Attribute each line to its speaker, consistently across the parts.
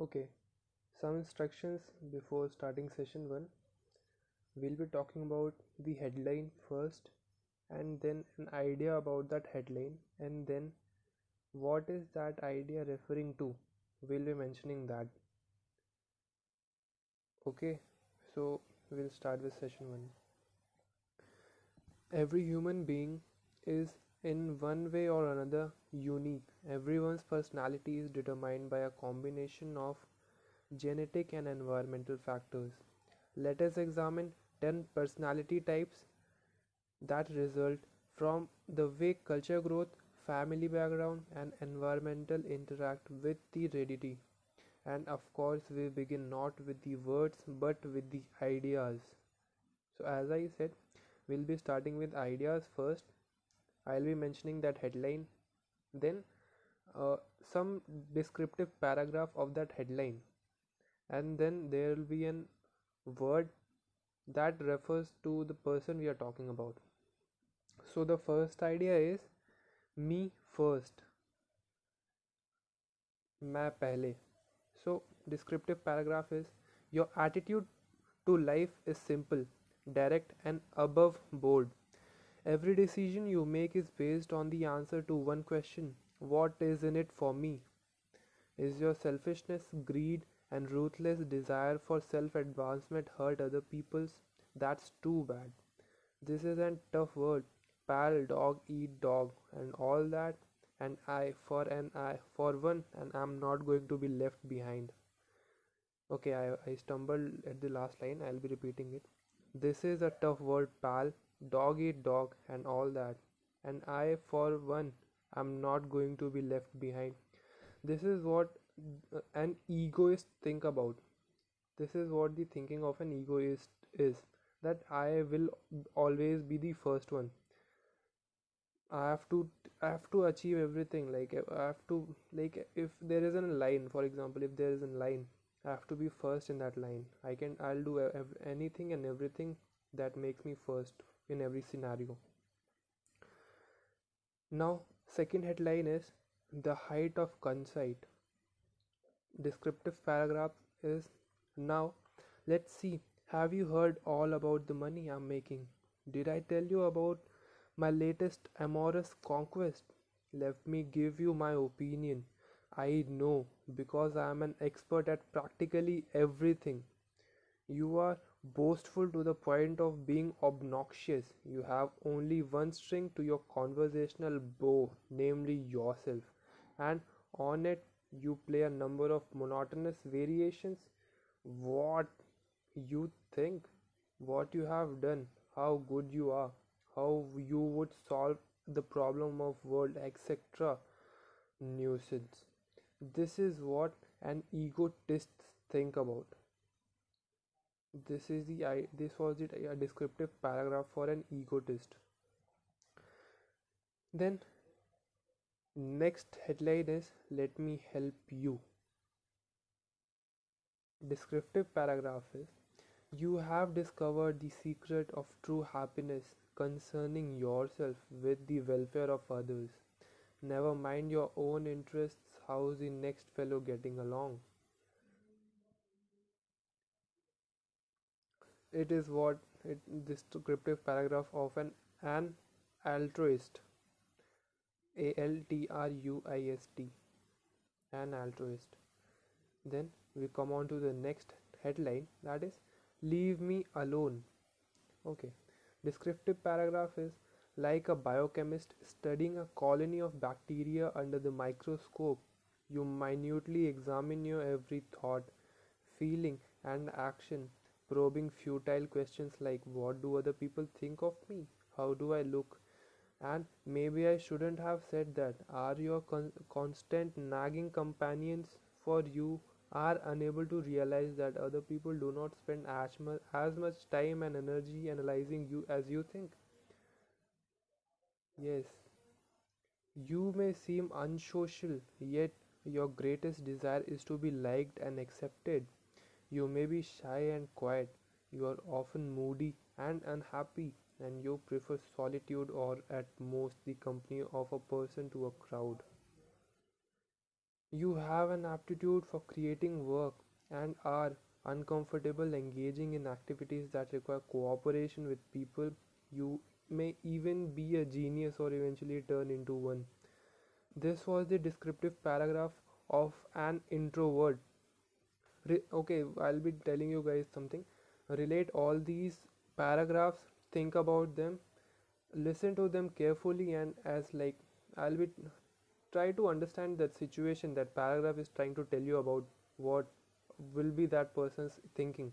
Speaker 1: Okay, some instructions before starting session 1. We'll be talking about the headline first and then an idea about that headline and then what is that idea referring to. We'll be mentioning that. Okay, so we'll start with session 1. Every human being is in one way or another unique. Everyone's personality is determined by a combination of genetic and environmental factors. Let us examine 10 personality types that result from the way culture growth, family background, and environmental interact with the heredity. And of course, we begin not with the words but with the ideas. So, as I said, we'll be starting with ideas first I'll be mentioning that headline then uh, some descriptive paragraph of that headline and then there will be an word that refers to the person we are talking about so the first idea is me first मैं पहले so descriptive paragraph is your attitude to life is simple direct and above board Every decision you make is based on the answer to one question What is in it for me? Is your selfishness, greed, and ruthless desire for self advancement hurt other people's? That's too bad. This is a tough word. Pal, dog, eat dog, and all that. And I for an I for one, and I'm not going to be left behind. Okay, I, I stumbled at the last line. I'll be repeating it. This is a tough word, pal dog eat dog and all that and i for one am not going to be left behind. This is what an egoist think about. This is what the thinking of an egoist is that i will always be the first one. I have to i have to achieve everything like i have to like if there is a line for example if there is a line i have to be first in that line. I can i'll do anything and everything that makes me first in every scenario. Now, second headline is the height of conceit. Descriptive paragraph is now let's see. Have you heard all about the money I'm making? Did I tell you about my latest amorous conquest? Let me give you my opinion. I know because I am an expert at practically everything. You are boastful to the point of being obnoxious. You have only one string to your conversational bow, namely yourself, and on it you play a number of monotonous variations. What you think, what you have done, how good you are, how you would solve the problem of world, etc. Nuisance. This is what an egotist think about this is the this was it a descriptive paragraph for an egotist. Then next headline is let me help you. Descriptive paragraph is you have discovered the secret of true happiness concerning yourself with the welfare of others. Never mind your own interests how's the next fellow getting along it is what it this descriptive paragraph of an an altruist. A l t r u i s t. An altruist. Then we come on to the next headline that is leave me alone. Okay. Descriptive paragraph is like a biochemist studying a colony of bacteria under the microscope you minutely examine your every thought feeling and action probing futile questions like what do other people think of me? How do i look? And maybe i shouldn't have said that. Are your con- constant nagging companions for you are unable to realize that other people do not spend as much, as much time and energy analyzing you as you think? Yes. You may seem unsocial yet your greatest desire is to be liked and accepted you may be shy and quiet, you are often moody and unhappy, and you prefer solitude or at most the company of a person to a crowd. You have an aptitude for creating work and are uncomfortable engaging in activities that require cooperation with people. You may even be a genius or eventually turn into one. This was the descriptive paragraph of an introvert. Re- okay, I'll be telling you guys something. Relate all these paragraphs, think about them, listen to them carefully, and as like I'll be try to understand that situation that paragraph is trying to tell you about what will be that person's thinking.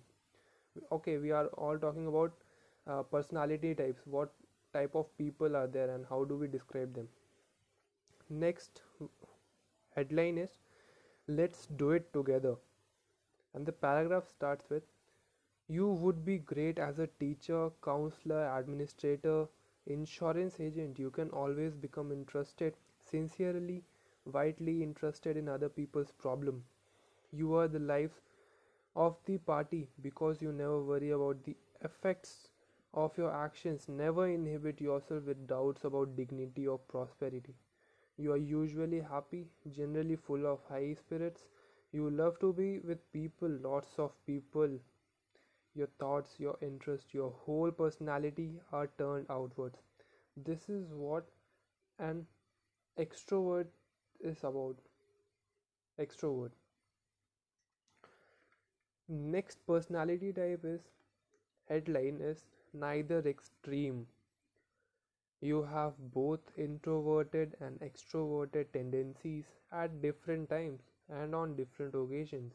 Speaker 1: Okay we are all talking about uh, personality types what type of people are there and how do we describe them. Next headline is let's do it together and the paragraph starts with you would be great as a teacher counselor administrator insurance agent. You can always become interested sincerely vitally interested in other people's problem. You are the life of the party because you never worry about the effects of your actions. Never inhibit yourself with doubts about dignity or prosperity. You are usually happy generally full of high spirits you love to be with people lots of people. Your thoughts your interests your whole personality are turned outwards. This is what an extrovert is about. Extrovert. Next personality type is headline is neither extreme. You have both introverted and extroverted tendencies at different times and on different occasions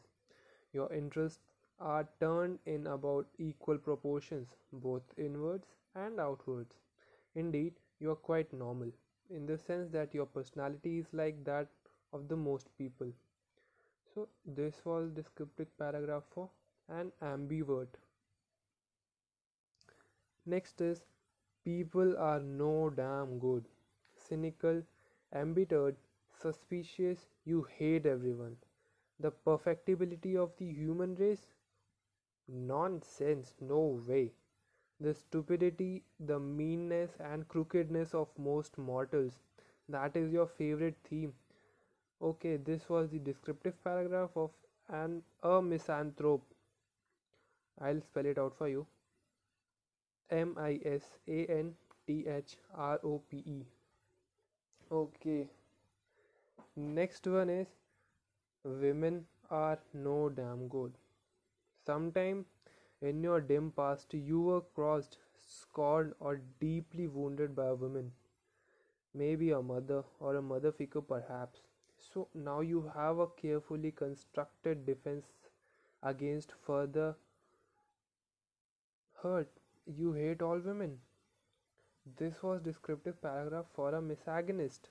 Speaker 1: your interests are turned in about equal proportions both inwards and outwards indeed you are quite normal in the sense that your personality is like that of the most people. So this was descriptive paragraph for an ambivert. Next is people are no damn good. Cynical, embittered, suspicious, you hate everyone. The perfectibility of the human race? Nonsense, no way. The stupidity, the meanness, and crookedness of most mortals. That is your favorite theme. Okay, this was the descriptive paragraph of an a misanthrope. I'll spell it out for you. M I S A N T H R O P E. Okay. Next one is women are no damn good. Sometime in your dim past, you were crossed, scorned, or deeply wounded by a woman, maybe a mother or a mother figure, perhaps. So now you have a carefully constructed defense against further hurt. You hate all women. This was descriptive paragraph for a misogynist.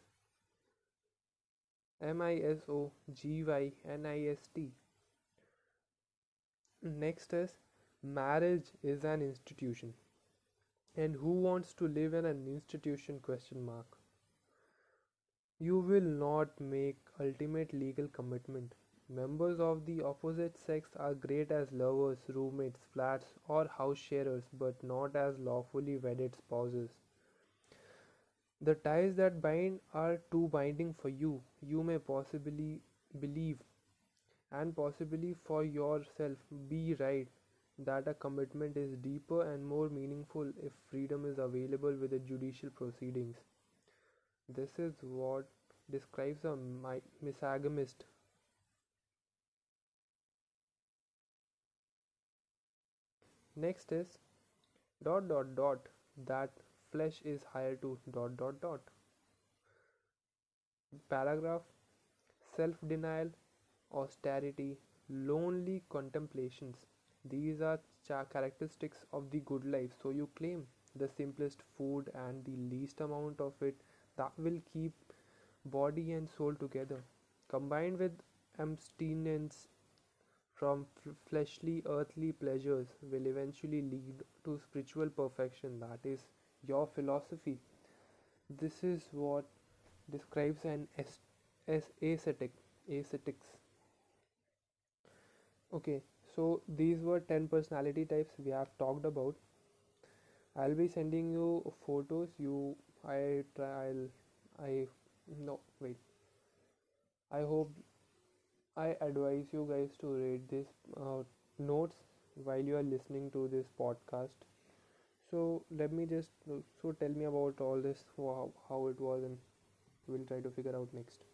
Speaker 1: M I S O G Y N I S T. Next is marriage is an institution. And who wants to live in an institution question mark. You will not make ultimate legal commitment. Members of the opposite sex are great as lovers roommates flats or house sharers but not as lawfully wedded spouses the ties that bind are too binding for you you may possibly believe and possibly for yourself be right that a commitment is deeper and more meaningful if freedom is available with the judicial proceedings. This is what describes a misogamist. Next is dot dot dot that flesh is higher to dot dot dot. Paragraph self denial, austerity, lonely contemplations these are characteristics of the good life. So you claim the simplest food and the least amount of it that will keep body and soul together. Combined with abstinence from fleshly earthly pleasures will eventually lead to spiritual perfection. That is your philosophy. This is what describes an ascetic ascetics. Okay, so these were 10 personality types we have talked about i'll be sending you photos you i try i'll i no wait i hope I advise you guys to read this uh, notes while you are listening to this podcast. So let me just so tell me about all this how, how it was and we'll try to figure out next.